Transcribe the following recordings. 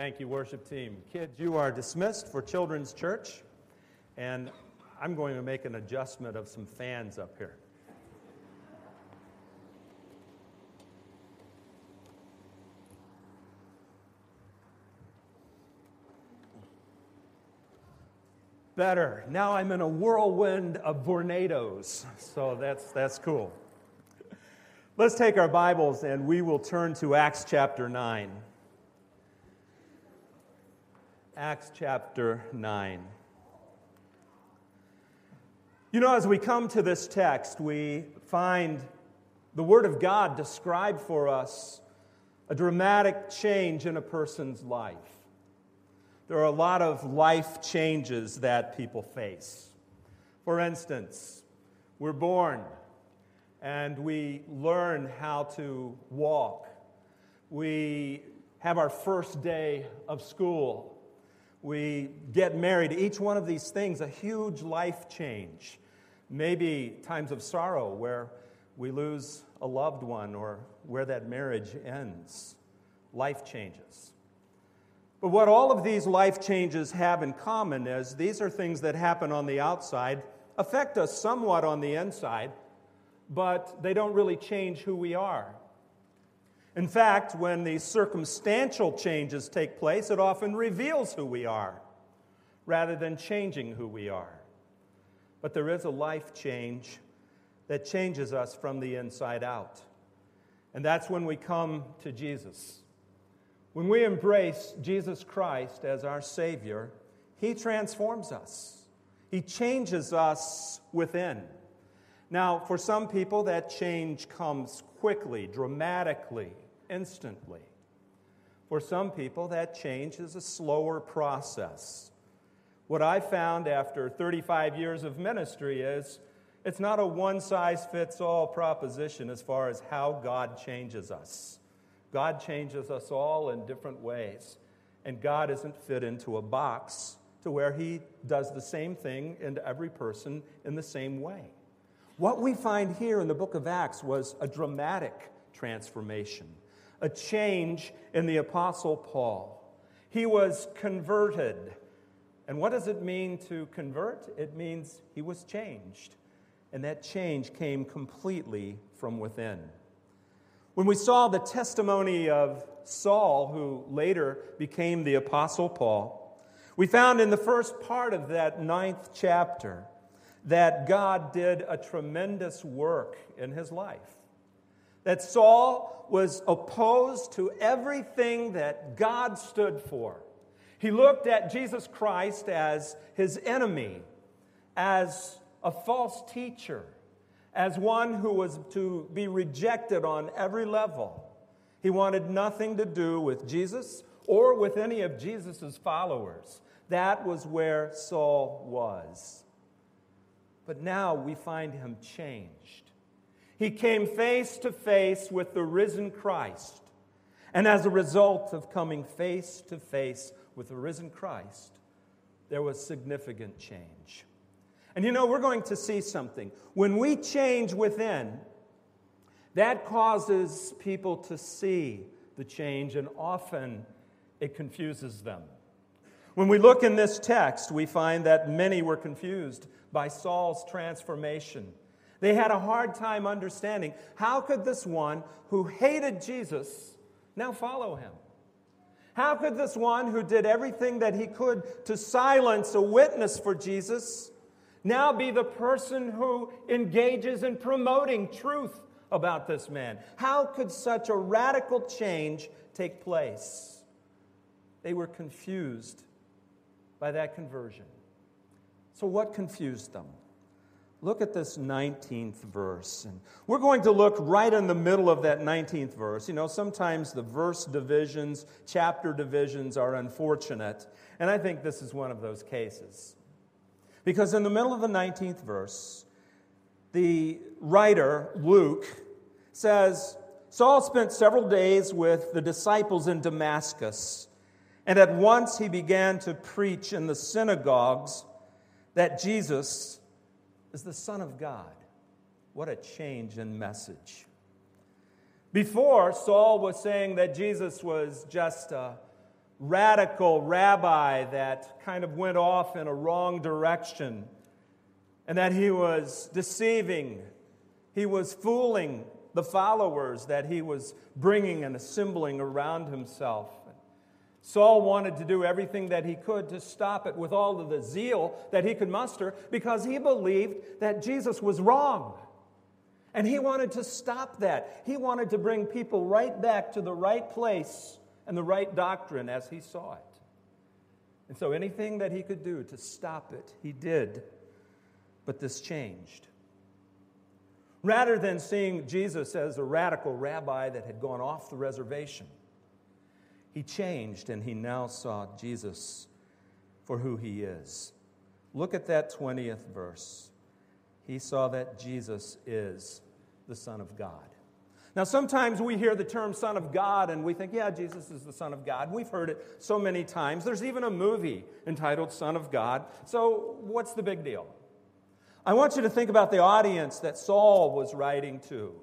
Thank you, worship team. Kids, you are dismissed for Children's Church, and I'm going to make an adjustment of some fans up here. Better. Now I'm in a whirlwind of tornadoes, so that's, that's cool. Let's take our Bibles and we will turn to Acts chapter 9. Acts chapter 9. You know, as we come to this text, we find the Word of God describe for us a dramatic change in a person's life. There are a lot of life changes that people face. For instance, we're born and we learn how to walk. We have our first day of school. We get married. Each one of these things, a huge life change. Maybe times of sorrow where we lose a loved one or where that marriage ends. Life changes. But what all of these life changes have in common is these are things that happen on the outside, affect us somewhat on the inside, but they don't really change who we are. In fact, when these circumstantial changes take place, it often reveals who we are rather than changing who we are. But there is a life change that changes us from the inside out. And that's when we come to Jesus. When we embrace Jesus Christ as our Savior, He transforms us, He changes us within. Now, for some people, that change comes quickly, dramatically, instantly. For some people, that change is a slower process. What I found after 35 years of ministry is it's not a one size fits all proposition as far as how God changes us. God changes us all in different ways, and God isn't fit into a box to where He does the same thing into every person in the same way. What we find here in the book of Acts was a dramatic transformation, a change in the Apostle Paul. He was converted. And what does it mean to convert? It means he was changed. And that change came completely from within. When we saw the testimony of Saul, who later became the Apostle Paul, we found in the first part of that ninth chapter that God did a tremendous work in his life. That Saul was opposed to everything that God stood for. He looked at Jesus Christ as his enemy, as a false teacher, as one who was to be rejected on every level. He wanted nothing to do with Jesus or with any of Jesus' followers. That was where Saul was. But now we find him changed. He came face to face with the risen Christ. And as a result of coming face to face with the risen Christ, there was significant change. And you know, we're going to see something. When we change within, that causes people to see the change, and often it confuses them. When we look in this text, we find that many were confused by Saul's transformation. They had a hard time understanding how could this one who hated Jesus now follow him? How could this one who did everything that he could to silence a witness for Jesus now be the person who engages in promoting truth about this man? How could such a radical change take place? They were confused by that conversion. So, what confused them? Look at this 19th verse. And we're going to look right in the middle of that 19th verse. You know, sometimes the verse divisions, chapter divisions are unfortunate. And I think this is one of those cases. Because in the middle of the 19th verse, the writer, Luke, says Saul spent several days with the disciples in Damascus, and at once he began to preach in the synagogues that Jesus is the Son of God. What a change in message. Before, Saul was saying that Jesus was just a radical rabbi that kind of went off in a wrong direction and that he was deceiving, he was fooling the followers that he was bringing and assembling around himself. Saul wanted to do everything that he could to stop it with all of the zeal that he could muster because he believed that Jesus was wrong. And he wanted to stop that. He wanted to bring people right back to the right place and the right doctrine as he saw it. And so anything that he could do to stop it, he did. But this changed. Rather than seeing Jesus as a radical rabbi that had gone off the reservation, he changed and he now saw Jesus for who he is. Look at that 20th verse. He saw that Jesus is the Son of God. Now, sometimes we hear the term Son of God and we think, yeah, Jesus is the Son of God. We've heard it so many times. There's even a movie entitled Son of God. So, what's the big deal? I want you to think about the audience that Saul was writing to.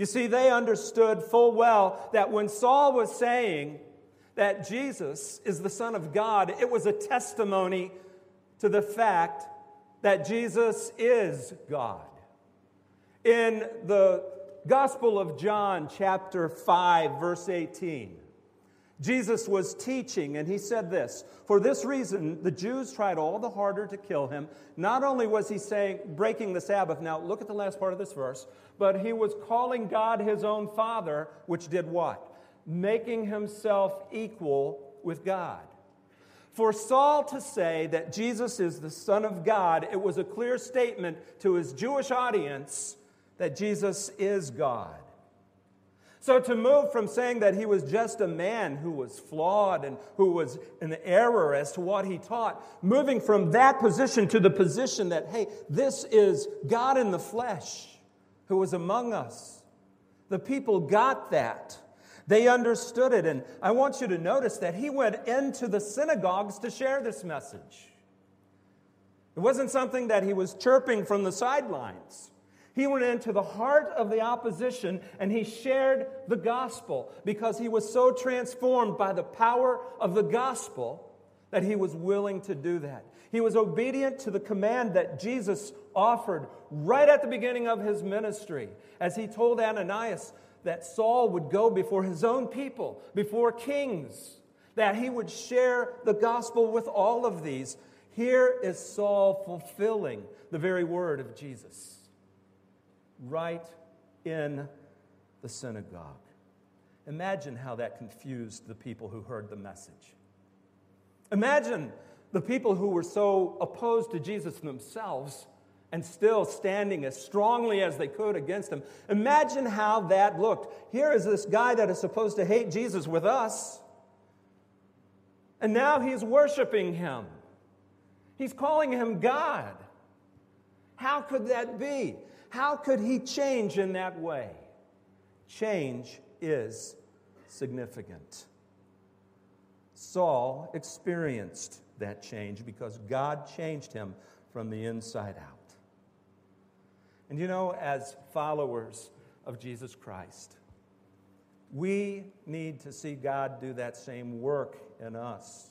You see, they understood full well that when Saul was saying that Jesus is the Son of God, it was a testimony to the fact that Jesus is God. In the Gospel of John, chapter 5, verse 18, Jesus was teaching, and he said this For this reason, the Jews tried all the harder to kill him. Not only was he saying, breaking the Sabbath, now look at the last part of this verse, but he was calling God his own Father, which did what? Making himself equal with God. For Saul to say that Jesus is the Son of God, it was a clear statement to his Jewish audience that Jesus is God. So to move from saying that he was just a man who was flawed and who was in error as to what he taught, moving from that position to the position that, hey, this is God in the flesh who was among us. The people got that. They understood it. And I want you to notice that he went into the synagogues to share this message. It wasn't something that he was chirping from the sidelines. He went into the heart of the opposition and he shared the gospel because he was so transformed by the power of the gospel that he was willing to do that. He was obedient to the command that Jesus offered right at the beginning of his ministry as he told Ananias that Saul would go before his own people, before kings, that he would share the gospel with all of these. Here is Saul fulfilling the very word of Jesus right in the synagogue. Imagine how that confused the people who heard the message. Imagine the people who were so opposed to Jesus themselves and still standing as strongly as they could against him. Imagine how that looked. Here is this guy that is supposed to hate Jesus with us, and now he's worshiping him. He's calling him God. How could that be? How could he change in that way? Change is significant. Saul experienced that change because God changed him from the inside out. And you know, as followers of Jesus Christ, we need to see God do that same work in us.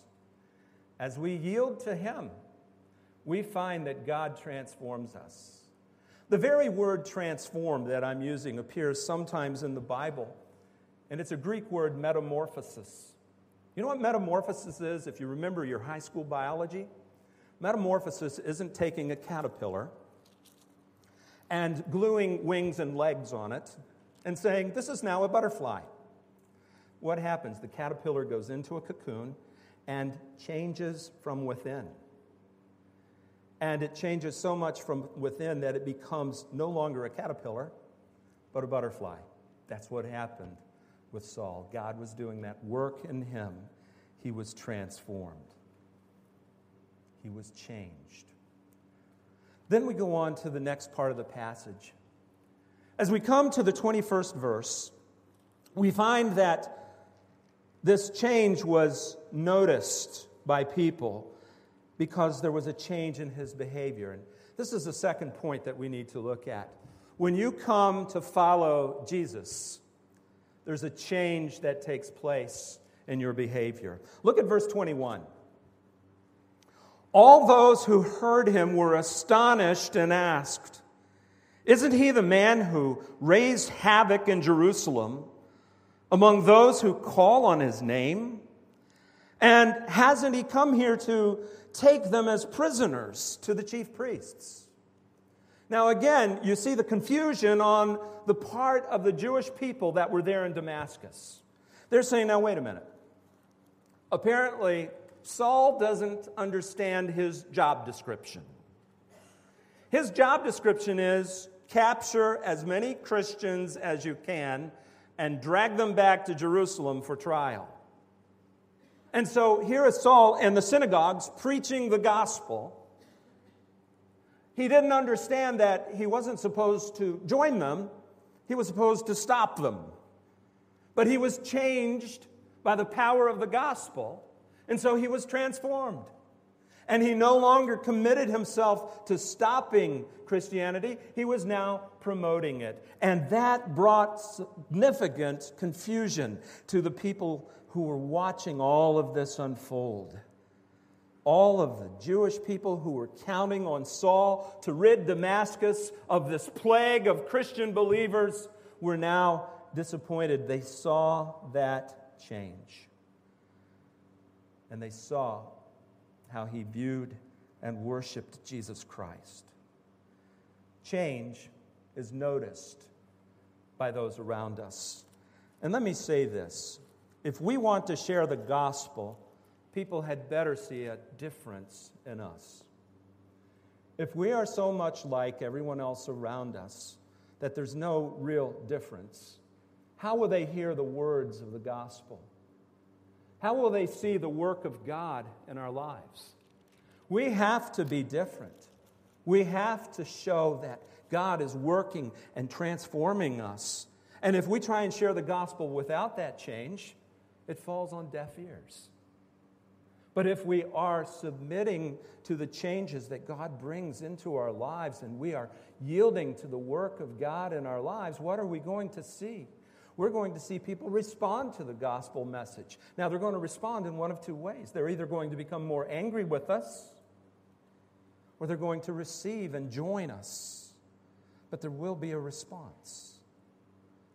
As we yield to Him, we find that God transforms us. The very word transformed that I'm using appears sometimes in the Bible, and it's a Greek word, metamorphosis. You know what metamorphosis is if you remember your high school biology? Metamorphosis isn't taking a caterpillar and gluing wings and legs on it and saying, This is now a butterfly. What happens? The caterpillar goes into a cocoon and changes from within. And it changes so much from within that it becomes no longer a caterpillar, but a butterfly. That's what happened with Saul. God was doing that work in him. He was transformed, he was changed. Then we go on to the next part of the passage. As we come to the 21st verse, we find that this change was noticed by people because there was a change in his behavior. And this is the second point that we need to look at. When you come to follow Jesus, there's a change that takes place in your behavior. Look at verse 21. All those who heard him were astonished and asked, Isn't he the man who raised havoc in Jerusalem among those who call on his name? And hasn't he come here to take them as prisoners to the chief priests? Now, again, you see the confusion on the part of the Jewish people that were there in Damascus. They're saying, now, wait a minute. Apparently, Saul doesn't understand his job description. His job description is capture as many Christians as you can and drag them back to Jerusalem for trial. And so here is Saul in the synagogues preaching the gospel. He didn't understand that he wasn't supposed to join them, he was supposed to stop them. But he was changed by the power of the gospel, and so he was transformed. And he no longer committed himself to stopping Christianity, he was now promoting it. And that brought significant confusion to the people who were watching all of this unfold. All of the Jewish people who were counting on Saul to rid Damascus of this plague of Christian believers were now disappointed. They saw that change. And they saw how he viewed and worshiped Jesus Christ. Change is noticed by those around us. And let me say this if we want to share the gospel, people had better see a difference in us. If we are so much like everyone else around us that there's no real difference, how will they hear the words of the gospel? How will they see the work of God in our lives? We have to be different. We have to show that God is working and transforming us. And if we try and share the gospel without that change, it falls on deaf ears. But if we are submitting to the changes that God brings into our lives and we are yielding to the work of God in our lives, what are we going to see? We're going to see people respond to the gospel message. Now, they're going to respond in one of two ways. They're either going to become more angry with us, or they're going to receive and join us. But there will be a response.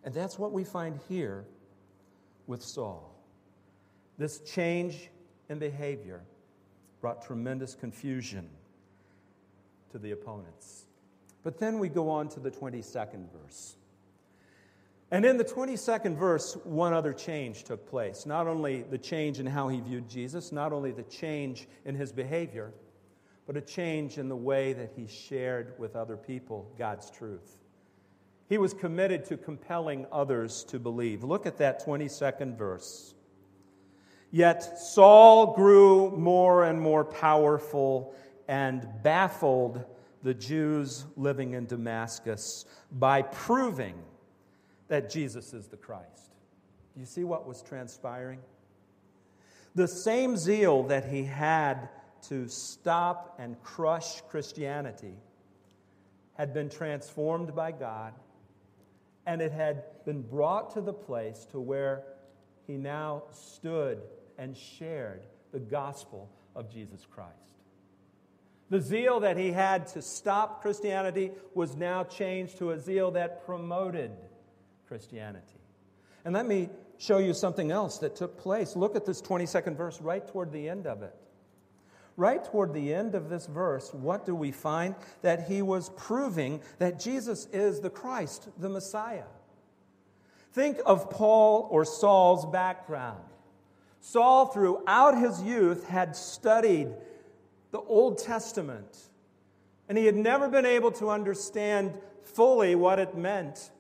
And that's what we find here with Saul. This change in behavior brought tremendous confusion to the opponents. But then we go on to the 22nd verse. And in the 22nd verse, one other change took place. Not only the change in how he viewed Jesus, not only the change in his behavior, but a change in the way that he shared with other people God's truth. He was committed to compelling others to believe. Look at that 22nd verse. Yet Saul grew more and more powerful and baffled the Jews living in Damascus by proving that Jesus is the Christ. Do you see what was transpiring? The same zeal that he had to stop and crush Christianity had been transformed by God, and it had been brought to the place to where he now stood and shared the gospel of Jesus Christ. The zeal that he had to stop Christianity was now changed to a zeal that promoted Christianity. And let me show you something else that took place. Look at this 22nd verse right toward the end of it. Right toward the end of this verse, what do we find? That he was proving that Jesus is the Christ, the Messiah. Think of Paul or Saul's background. Saul, throughout his youth, had studied the Old Testament, and he had never been able to understand fully what it meant.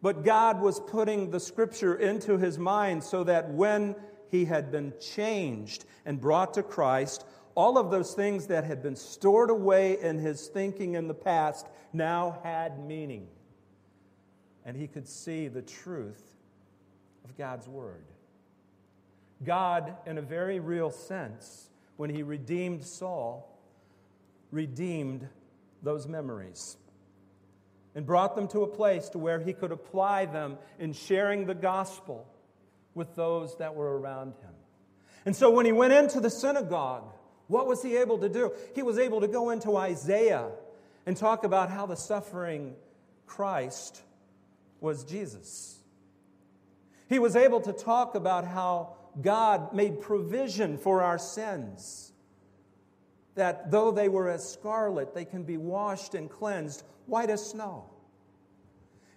But God was putting the scripture into his mind so that when he had been changed and brought to Christ, all of those things that had been stored away in his thinking in the past now had meaning. And he could see the truth of God's word. God, in a very real sense, when he redeemed Saul, redeemed those memories and brought them to a place to where he could apply them in sharing the gospel with those that were around him. And so when he went into the synagogue, what was he able to do? He was able to go into Isaiah and talk about how the suffering Christ was Jesus. He was able to talk about how God made provision for our sins, that though they were as scarlet, they can be washed and cleansed white as snow.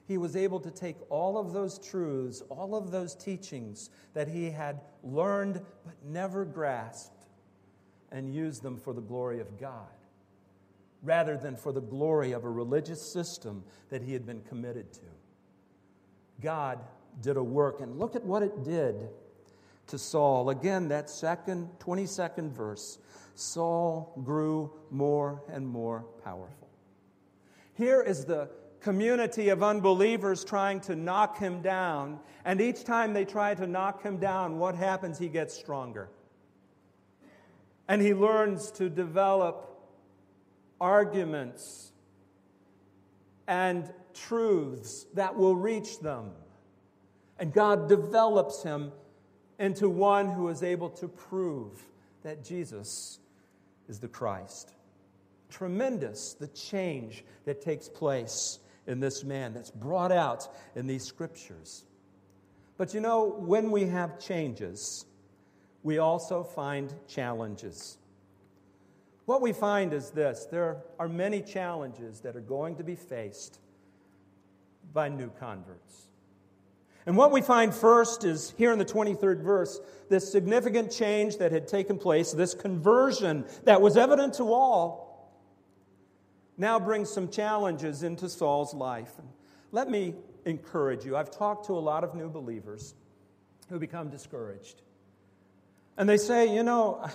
He was able to take all of those truths, all of those teachings that he had learned but never grasped, and use them for the glory of God rather than for the glory of a religious system that he had been committed to. God did a work, and look at what it did to Saul. Again, that second, 22nd verse Saul grew more and more powerful. Here is the community of unbelievers trying to knock him down, and each time they try to knock him down, what happens? He gets stronger. And he learns to develop arguments and truths that will reach them. And God develops him into one who is able to prove that Jesus is the Christ. Tremendous the change that takes place in this man that's brought out in these scriptures. But you know, when we have changes, we also find challenges. What we find is this there are many challenges that are going to be faced by new converts. And what we find first is here in the 23rd verse, this significant change that had taken place, this conversion that was evident to all, now brings some challenges into Saul's life. And let me encourage you. I've talked to a lot of new believers who become discouraged. And they say, you know,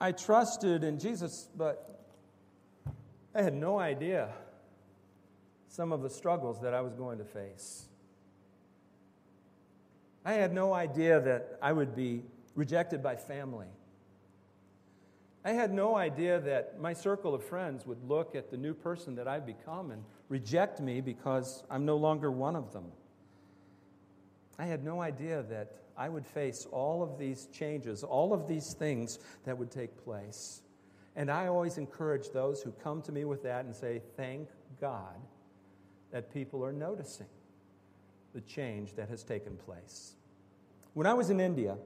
I trusted in Jesus, but I had no idea some of the struggles that I was going to face. I had no idea that I would be rejected by family. I had no idea that my circle of friends would look at the new person that I've become and reject me because I'm no longer one of them. I had no idea that I would face all of these changes, all of these things that would take place. And I always encourage those who come to me with that and say, Thank God that people are noticing the change that has taken place. When I was in India,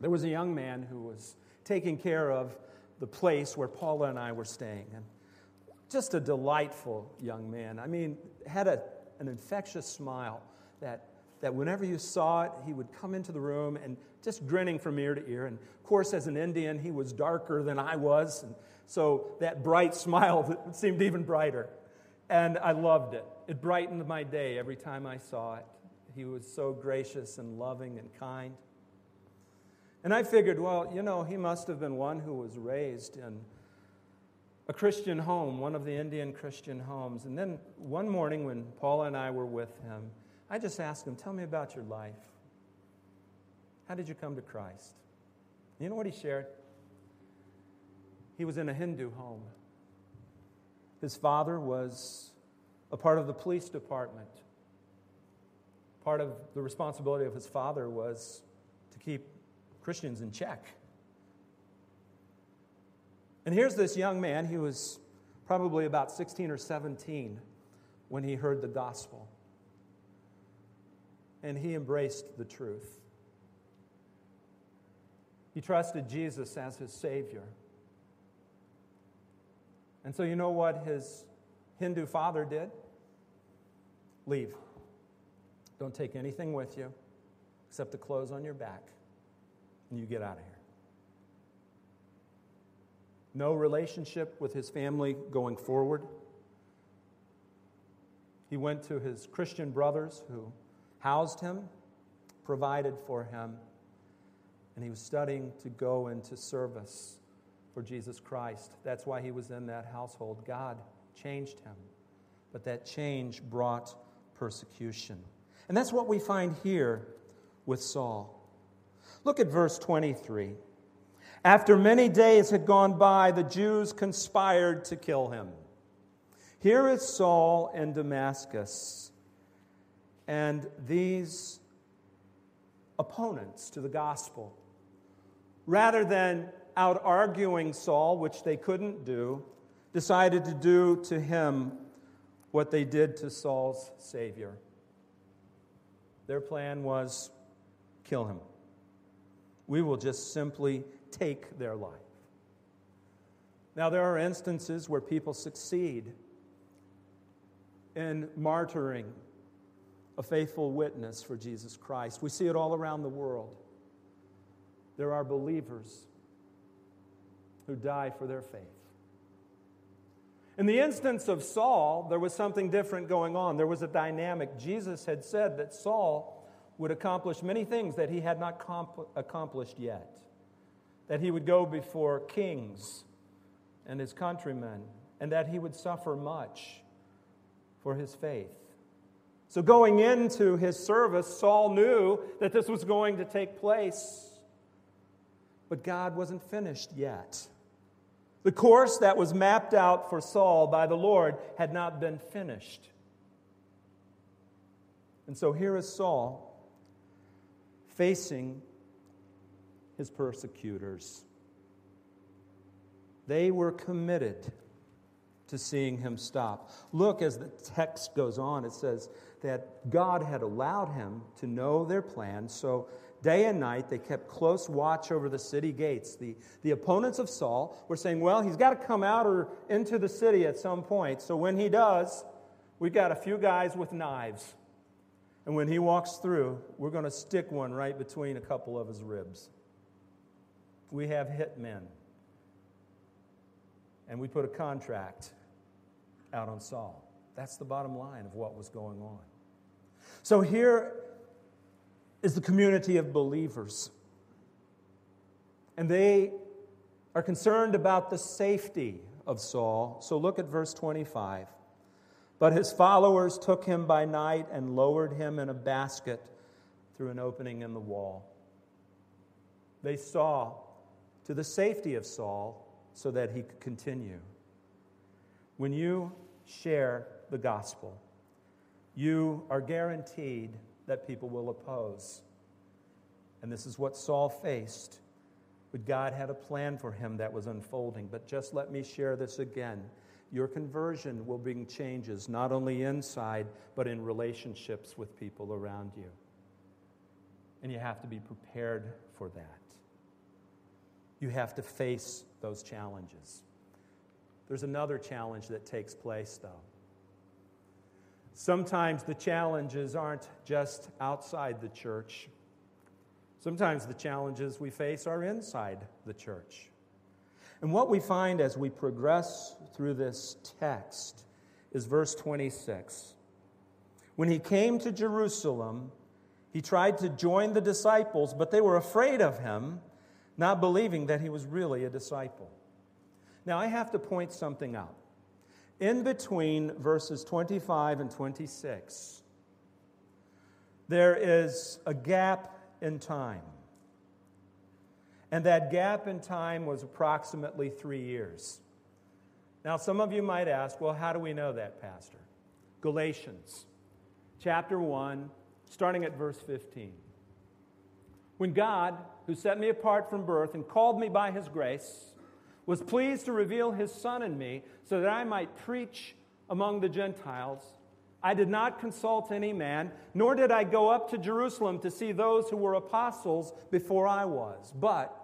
there was a young man who was taking care of the place where Paula and I were staying. And just a delightful young man. I mean, had a, an infectious smile that that whenever you saw it, he would come into the room and just grinning from ear to ear. And of course, as an Indian, he was darker than I was. And so that bright smile seemed even brighter. And I loved it. It brightened my day every time I saw it. He was so gracious and loving and kind. And I figured, well, you know, he must have been one who was raised in a Christian home, one of the Indian Christian homes. And then one morning when Paula and I were with him, I just asked him, Tell me about your life. How did you come to Christ? You know what he shared? He was in a Hindu home. His father was a part of the police department. Part of the responsibility of his father was to keep Christians in check. And here's this young man, he was probably about 16 or 17 when he heard the gospel and he embraced the truth. He trusted Jesus as his Savior. And so, you know what his Hindu father did? Leave. Don't take anything with you except the clothes on your back, and you get out of here. No relationship with his family going forward. He went to his Christian brothers who housed him, provided for him, and he was studying to go into service for Jesus Christ. That's why he was in that household. God changed him, but that change brought persecution. And that's what we find here with Saul. Look at verse 23. After many days had gone by, the Jews conspired to kill him. Here is Saul in Damascus and these opponents to the gospel. Rather than out arguing Saul, which they couldn't do, decided to do to him what they did to Saul's Savior. Their plan was kill him. We will just simply take their life. Now, there are instances where people succeed in martyring a faithful witness for Jesus Christ. We see it all around the world. There are believers who die for their faith. In the instance of Saul, there was something different going on. There was a dynamic. Jesus had said that Saul would accomplish many things that he had not comp- accomplished yet, that he would go before kings and his countrymen, and that he would suffer much for his faith. So, going into his service, Saul knew that this was going to take place, but God wasn't finished yet. The course that was mapped out for Saul by the Lord had not been finished. And so here is Saul facing his persecutors. They were committed to seeing him stop. Look, as the text goes on, it says that God had allowed him to know their plan, So, day and night, they kept close watch over the city gates. The, the opponents of Saul were saying, well, he's got to come out or into the city at some point. So, when he does, we've got a few guys with knives. And when he walks through, we're going to stick one right between a couple of his ribs. We have hitmen. And we put a contract out on Saul. That's the bottom line of what was going on. So here is the community of believers. And they are concerned about the safety of Saul. So look at verse 25. But his followers took him by night and lowered him in a basket through an opening in the wall. They saw to the safety of Saul so that he could continue. When you share the gospel, you are guaranteed that people will oppose. And this is what Saul faced. But God had a plan for him that was unfolding. But just let me share this again. Your conversion will bring changes, not only inside, but in relationships with people around you. And you have to be prepared for that. You have to face those challenges. There's another challenge that takes place, though. Sometimes the challenges aren't just outside the church. Sometimes the challenges we face are inside the church. And what we find as we progress through this text is verse 26. When he came to Jerusalem, he tried to join the disciples, but they were afraid of him, not believing that he was really a disciple. Now, I have to point something out. In between verses 25 and 26, there is a gap in time. And that gap in time was approximately three years. Now, some of you might ask, well, how do we know that, Pastor? Galatians chapter 1, starting at verse 15. When God, who set me apart from birth and called me by his grace, was pleased to reveal his Son in me so that I might preach among the Gentiles, I did not consult any man, nor did I go up to Jerusalem to see those who were apostles before I was. But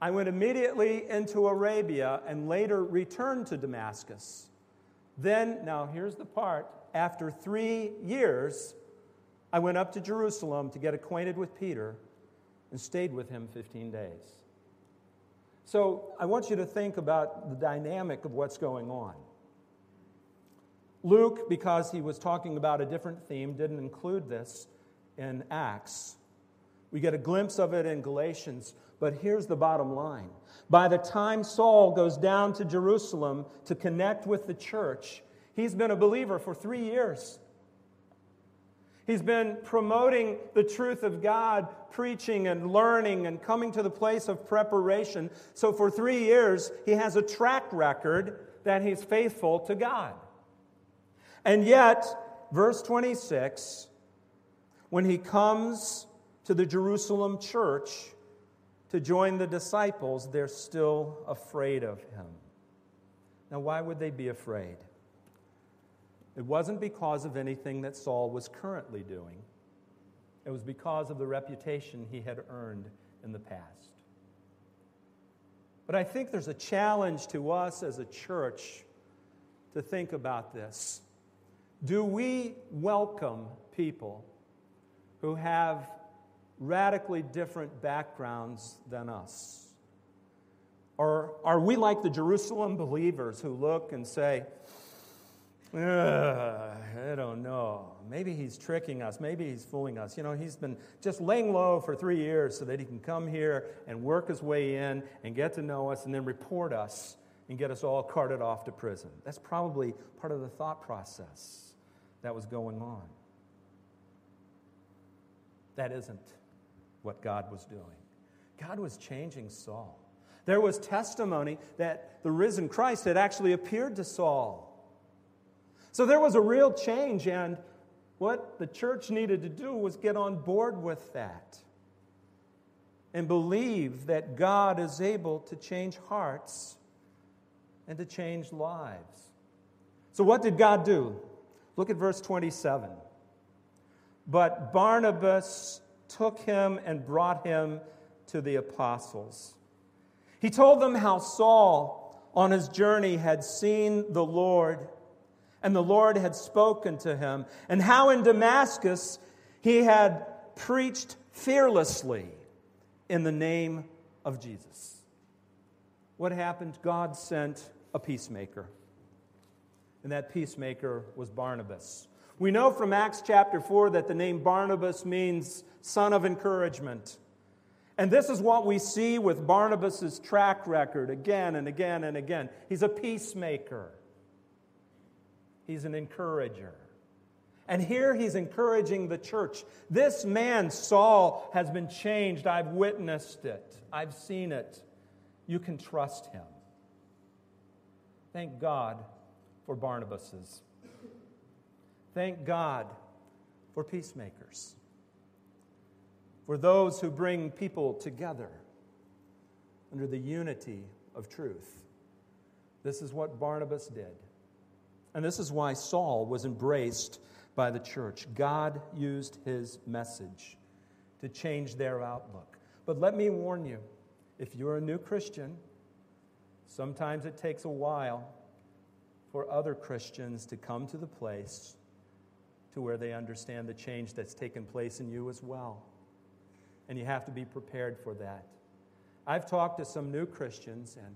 I went immediately into Arabia and later returned to Damascus. Then, now here's the part after three years, I went up to Jerusalem to get acquainted with Peter and stayed with him 15 days. So I want you to think about the dynamic of what's going on. Luke, because he was talking about a different theme, didn't include this in Acts. We get a glimpse of it in Galatians, but here's the bottom line. By the time Saul goes down to Jerusalem to connect with the church, he's been a believer for three years. He's been promoting the truth of God, preaching and learning and coming to the place of preparation. So for three years, he has a track record that he's faithful to God. And yet, verse 26, when he comes to the Jerusalem church to join the disciples, they're still afraid of him. Now, why would they be afraid? It wasn't because of anything that Saul was currently doing, it was because of the reputation he had earned in the past. But I think there's a challenge to us as a church to think about this. Do we welcome people who have radically different backgrounds than us? Or are we like the Jerusalem believers who look and say, I don't know. Maybe he's tricking us. Maybe he's fooling us. You know, he's been just laying low for three years so that he can come here and work his way in and get to know us and then report us and get us all carted off to prison. That's probably part of the thought process that was going on. That isn't what God was doing. God was changing Saul. There was testimony that the risen Christ had actually appeared to Saul so there was a real change, and what the church needed to do was get on board with that and believe that God is able to change hearts and to change lives. So, what did God do? Look at verse 27. But Barnabas took him and brought him to the apostles. He told them how Saul, on his journey, had seen the Lord and the Lord had spoken to him, and how in Damascus he had preached fearlessly in the name of Jesus. What happened? God sent a peacemaker, and that peacemaker was Barnabas. We know from Acts chapter 4 that the name Barnabas means son of encouragement. And this is what we see with Barnabas' track record again and again and again. He's a peacemaker. He's an encourager. And here he's encouraging the church. This man, Saul, has been changed. I've witnessed it, I've seen it. You can trust him. Thank God for Barnabas's. Thank God for peacemakers, for those who bring people together under the unity of truth. This is what Barnabas did. And this is why Saul was embraced by the church. God used his message to change their outlook. But let me warn you if you're a new Christian, sometimes it takes a while for other Christians to come to the place to where they understand the change that's taken place in you as well. And you have to be prepared for that. I've talked to some new Christians, and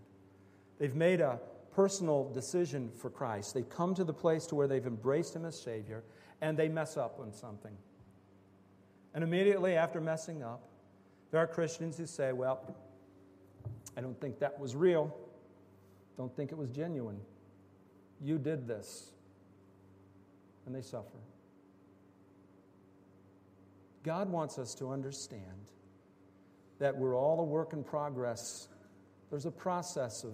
they've made a personal decision for Christ. They've come to the place to where they've embraced Him as Savior, and they mess up on something. And immediately after messing up, there are Christians who say, Well, I don't think that was real. Don't think it was genuine. You did this. And they suffer. God wants us to understand that we're all a work in progress. There's a process of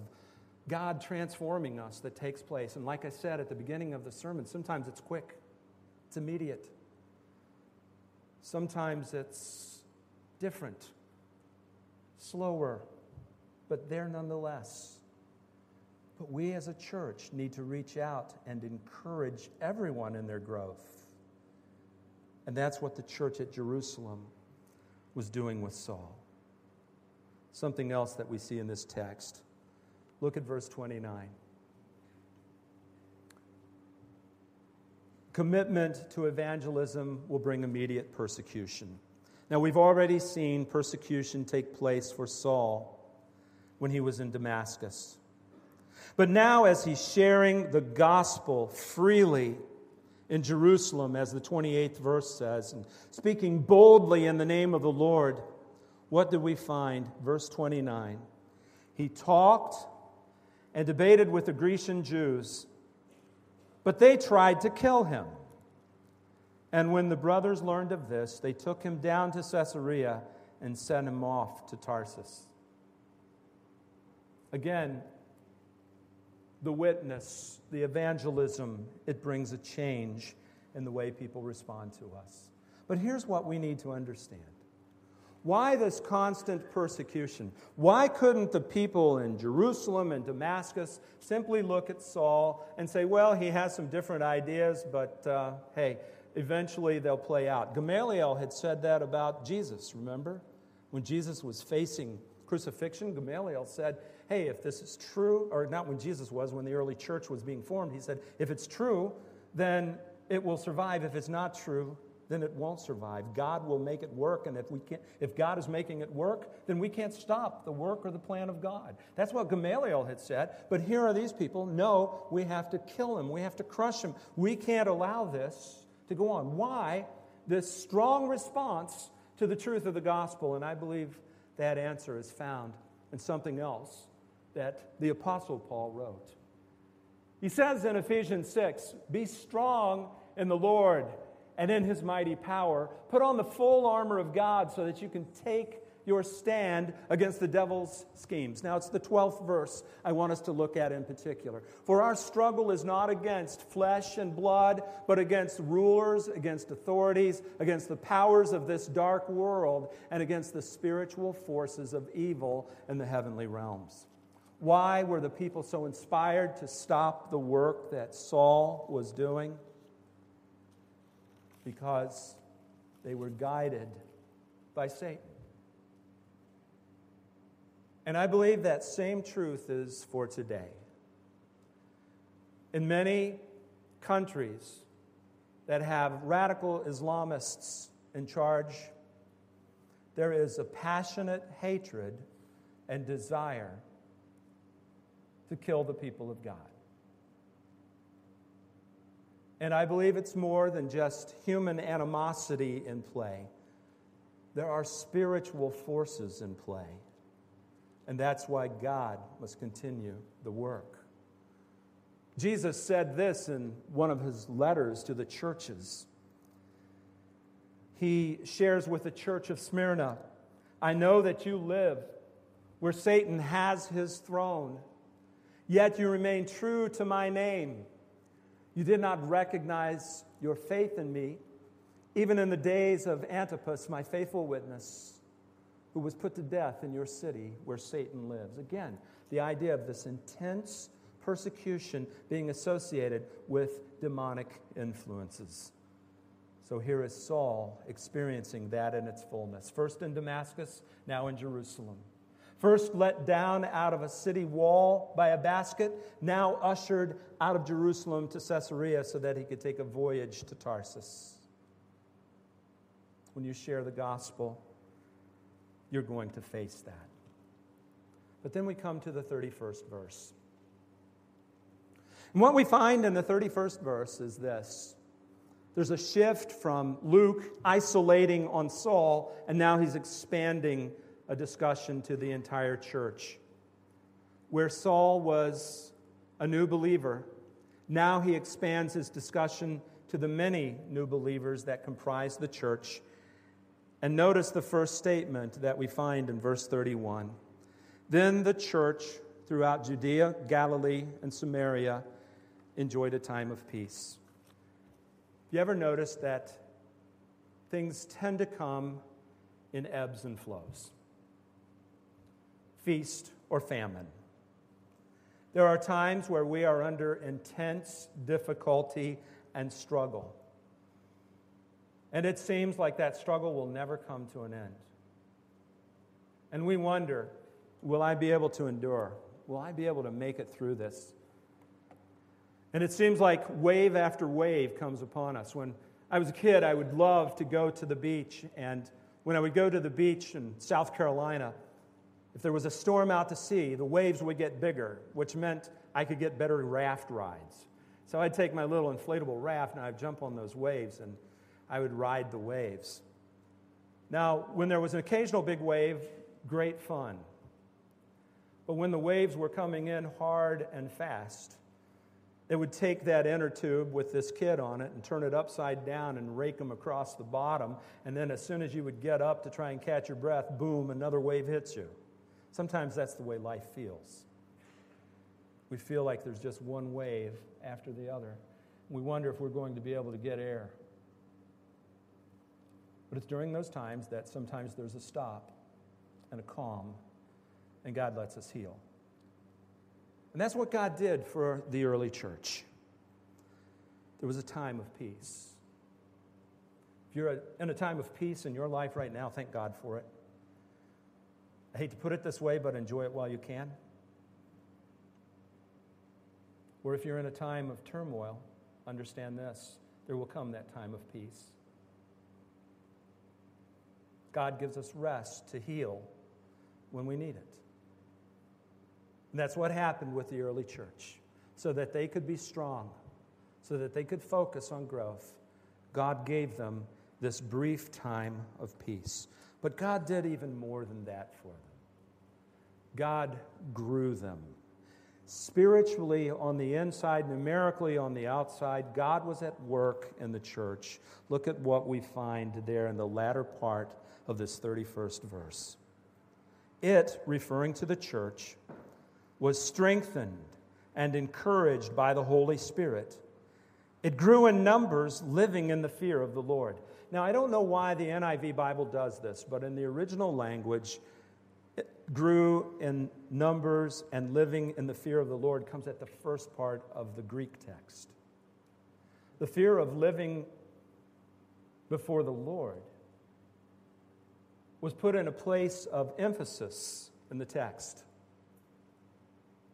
God transforming us that takes place. And like I said at the beginning of the sermon, sometimes it's quick, it's immediate. Sometimes it's different, slower, but there nonetheless. But we as a church need to reach out and encourage everyone in their growth. And that's what the church at Jerusalem was doing with Saul. Something else that we see in this text Look at verse 29. Commitment to evangelism will bring immediate persecution. Now, we've already seen persecution take place for Saul when he was in Damascus. But now, as he's sharing the gospel freely in Jerusalem, as the 28th verse says, and speaking boldly in the name of the Lord, what do we find? Verse 29. He talked and debated with the Grecian Jews, but they tried to kill him. And when the brothers learned of this, they took him down to Caesarea and sent him off to Tarsus. Again, the witness, the evangelism, it brings a change in the way people respond to us. But here's what we need to understand Why this constant persecution? Why couldn't the people in Jerusalem and Damascus simply look at Saul and say, well, he has some different ideas, but uh, hey, eventually they'll play out? Gamaliel had said that about Jesus, remember? When Jesus was facing crucifixion, Gamaliel said, hey, if this is true, or not when Jesus was, when the early church was being formed, he said, if it's true, then it will survive. If it's not true, then it won't survive. God will make it work, and if, we can't, if God is making it work, then we can't stop the work or the plan of God. That's what Gamaliel had said. But here are these people no, we have to kill him, we have to crush him. We can't allow this to go on. Why? This strong response to the truth of the gospel, and I believe that answer is found in something else that the Apostle Paul wrote. He says in Ephesians 6 Be strong in the Lord and in his mighty power. Put on the full armor of God so that you can take your stand against the devil's schemes. Now, it's the 12th verse I want us to look at in particular. For our struggle is not against flesh and blood, but against rulers, against authorities, against the powers of this dark world, and against the spiritual forces of evil in the heavenly realms. Why were the people so inspired to stop the work that Saul was doing? Because they were guided by Satan. And I believe that same truth is for today. In many countries that have radical Islamists in charge, there is a passionate hatred and desire to kill the people of God. And I believe it's more than just human animosity in play. There are spiritual forces in play. And that's why God must continue the work. Jesus said this in one of his letters to the churches. He shares with the church of Smyrna I know that you live where Satan has his throne, yet you remain true to my name you did not recognize your faith in me, even in the days of Antipas, my faithful witness, who was put to death in your city where Satan lives. Again, the idea of this intense persecution being associated with demonic influences. So here is Saul experiencing that in its fullness. First in Damascus, now in Jerusalem. First let down out of a city wall by a basket, now ushered out of Jerusalem to Caesarea so that he could take a voyage to Tarsus. When you share the gospel, you're going to face that. But then we come to the 31st verse. And what we find in the 31st verse is this there's a shift from Luke isolating on Saul, and now he's expanding a discussion to the entire church. Where Saul was a new believer, now he expands his discussion to the many new believers that comprise the church. And notice the first statement that we find in verse 31. Then the church throughout Judea, Galilee, and Samaria enjoyed a time of peace. You ever notice that things tend to come in ebbs and flows? Feast, or famine. There are times where we are under intense difficulty and struggle. And it seems like that struggle will never come to an end. And we wonder will I be able to endure? Will I be able to make it through this? And it seems like wave after wave comes upon us. When I was a kid, I would love to go to the beach. And when I would go to the beach in South Carolina, if there was a storm out to sea, the waves would get bigger, which meant I could get better raft rides. So I'd take my little inflatable raft and I'd jump on those waves and I would ride the waves. Now, when there was an occasional big wave, great fun. But when the waves were coming in hard and fast, it would take that inner tube with this kid on it and turn it upside down and rake them across the bottom. And then, as soon as you would get up to try and catch your breath, boom, another wave hits you. Sometimes that's the way life feels. We feel like there's just one wave after the other. We wonder if we're going to be able to get air. But it's during those times that sometimes there's a stop and a calm, and God lets us heal. And that's what God did for the early church. There was a time of peace. If you're in a time of peace in your life right now, thank God for it. I hate to put it this way, but enjoy it while you can. Or if you're in a time of turmoil, understand this there will come that time of peace. God gives us rest to heal when we need it. And that's what happened with the early church. So that they could be strong, so that they could focus on growth, God gave them this brief time of peace. But God did even more than that for them. God grew them. Spiritually on the inside, numerically on the outside, God was at work in the church. Look at what we find there in the latter part of this 31st verse. It, referring to the church, was strengthened and encouraged by the Holy Spirit. It grew in numbers, living in the fear of the Lord. Now, I don't know why the NIV Bible does this, but in the original language, it grew in numbers and living in the fear of the Lord comes at the first part of the Greek text. The fear of living before the Lord was put in a place of emphasis in the text.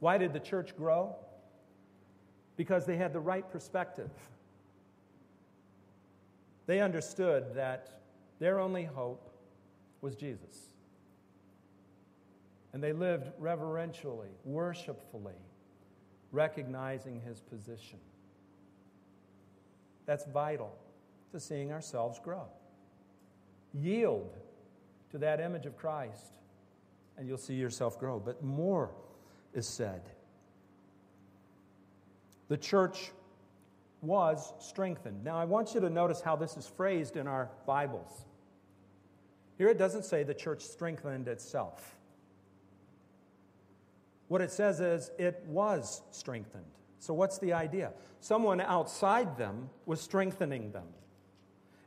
Why did the church grow? Because they had the right perspective. They understood that their only hope was Jesus. And they lived reverentially, worshipfully, recognizing his position. That's vital to seeing ourselves grow. Yield to that image of Christ, and you'll see yourself grow. But more is said. The church was strengthened. Now, I want you to notice how this is phrased in our Bibles. Here it doesn't say the church strengthened itself. What it says is it was strengthened. So, what's the idea? Someone outside them was strengthening them.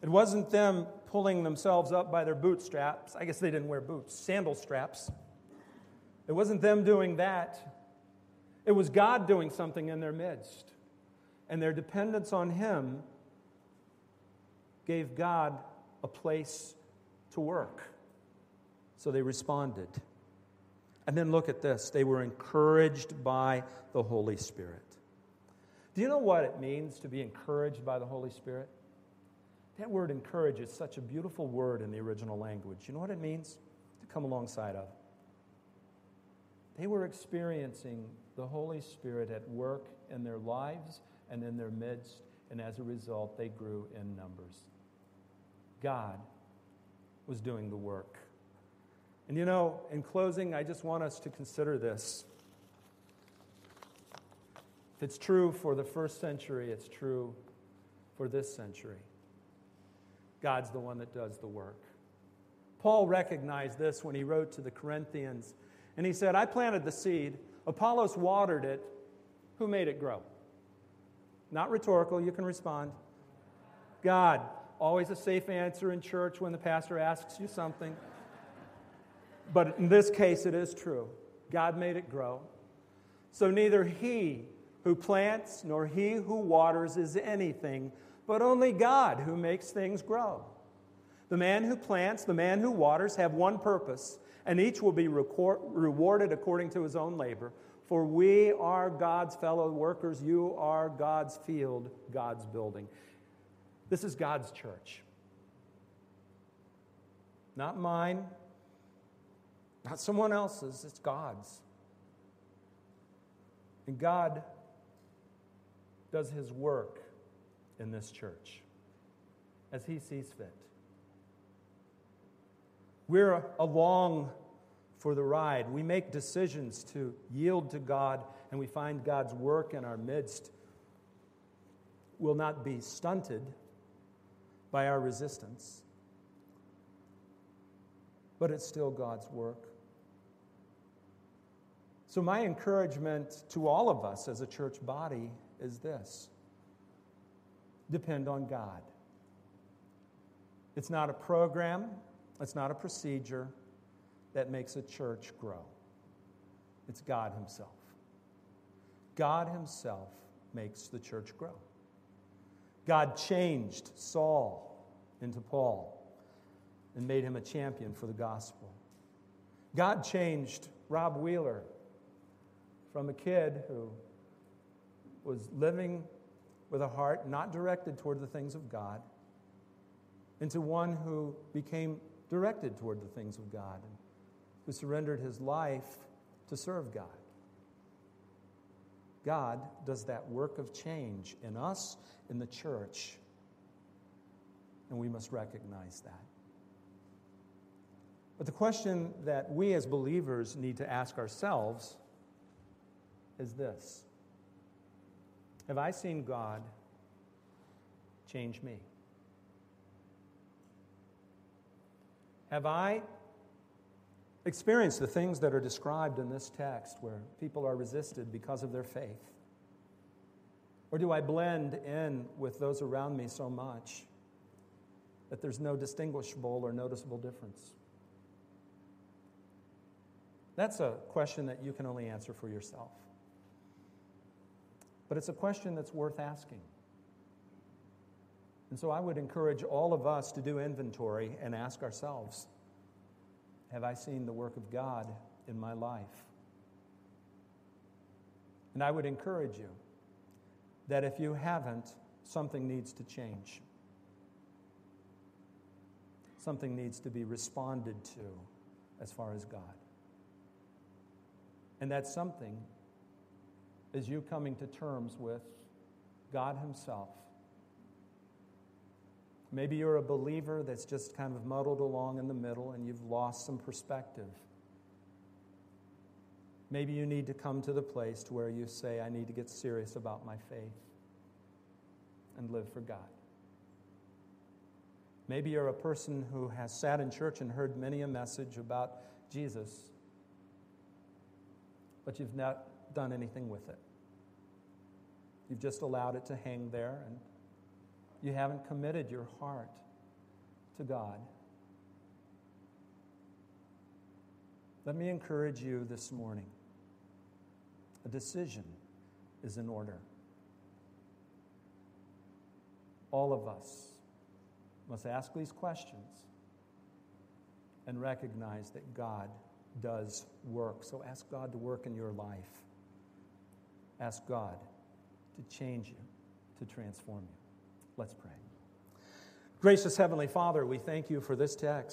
It wasn't them pulling themselves up by their bootstraps. I guess they didn't wear boots, sandal straps. It wasn't them doing that. It was God doing something in their midst. And their dependence on Him gave God a place to work. So they responded. And then look at this they were encouraged by the Holy Spirit. Do you know what it means to be encouraged by the Holy Spirit? That word encourage is such a beautiful word in the original language. You know what it means? To come alongside of. They were experiencing the Holy Spirit at work in their lives and in their midst, and as a result, they grew in numbers. God was doing the work. And you know, in closing, I just want us to consider this. If it's true for the first century, it's true for this century. God's the one that does the work. Paul recognized this when he wrote to the Corinthians, and he said, I planted the seed, Apollos watered it. Who made it grow? Not rhetorical, you can respond. God. Always a safe answer in church when the pastor asks you something. But in this case, it is true. God made it grow. So neither he who plants nor he who waters is anything, but only God who makes things grow. The man who plants, the man who waters have one purpose, and each will be rewarded according to his own labor. For we are God's fellow workers. You are God's field, God's building. This is God's church. Not mine, not someone else's, it's God's. And God does his work in this church as he sees fit. We're along for the ride. We make decisions to yield to God, and we find God's work in our midst will not be stunted by our resistance, but it's still God's work. So, my encouragement to all of us as a church body is this depend on God. It's not a program, it's not a procedure that makes a church grow. It's God Himself. God Himself makes the church grow. God changed Saul into Paul and made him a champion for the gospel. God changed Rob Wheeler from a kid who was living with a heart not directed toward the things of God into one who became directed toward the things of God who surrendered his life to serve God. God does that work of change in us, in the church, and we must recognize that. But the question that we as believers need to ask ourselves is this Have I seen God change me? Have I experienced the things that are described in this text where people are resisted because of their faith? Or do I blend in with those around me so much that there's no distinguishable or noticeable difference? That's a question that you can only answer for yourself. But it's a question that's worth asking. And so I would encourage all of us to do inventory and ask ourselves Have I seen the work of God in my life? And I would encourage you that if you haven't, something needs to change. Something needs to be responded to as far as God. And that something is you coming to terms with God Himself. Maybe you're a believer that's just kind of muddled along in the middle and you've lost some perspective. Maybe you need to come to the place to where you say, I need to get serious about my faith and live for God. Maybe you're a person who has sat in church and heard many a message about Jesus but you've not done anything with it. You've just allowed it to hang there, and you haven't committed your heart to God. Let me encourage you this morning. A decision is in order. All of us must ask these questions and recognize that God does work. So ask God to work in your life. Ask God to change you, to transform you. Let's pray. Gracious Heavenly Father, we thank you for this text.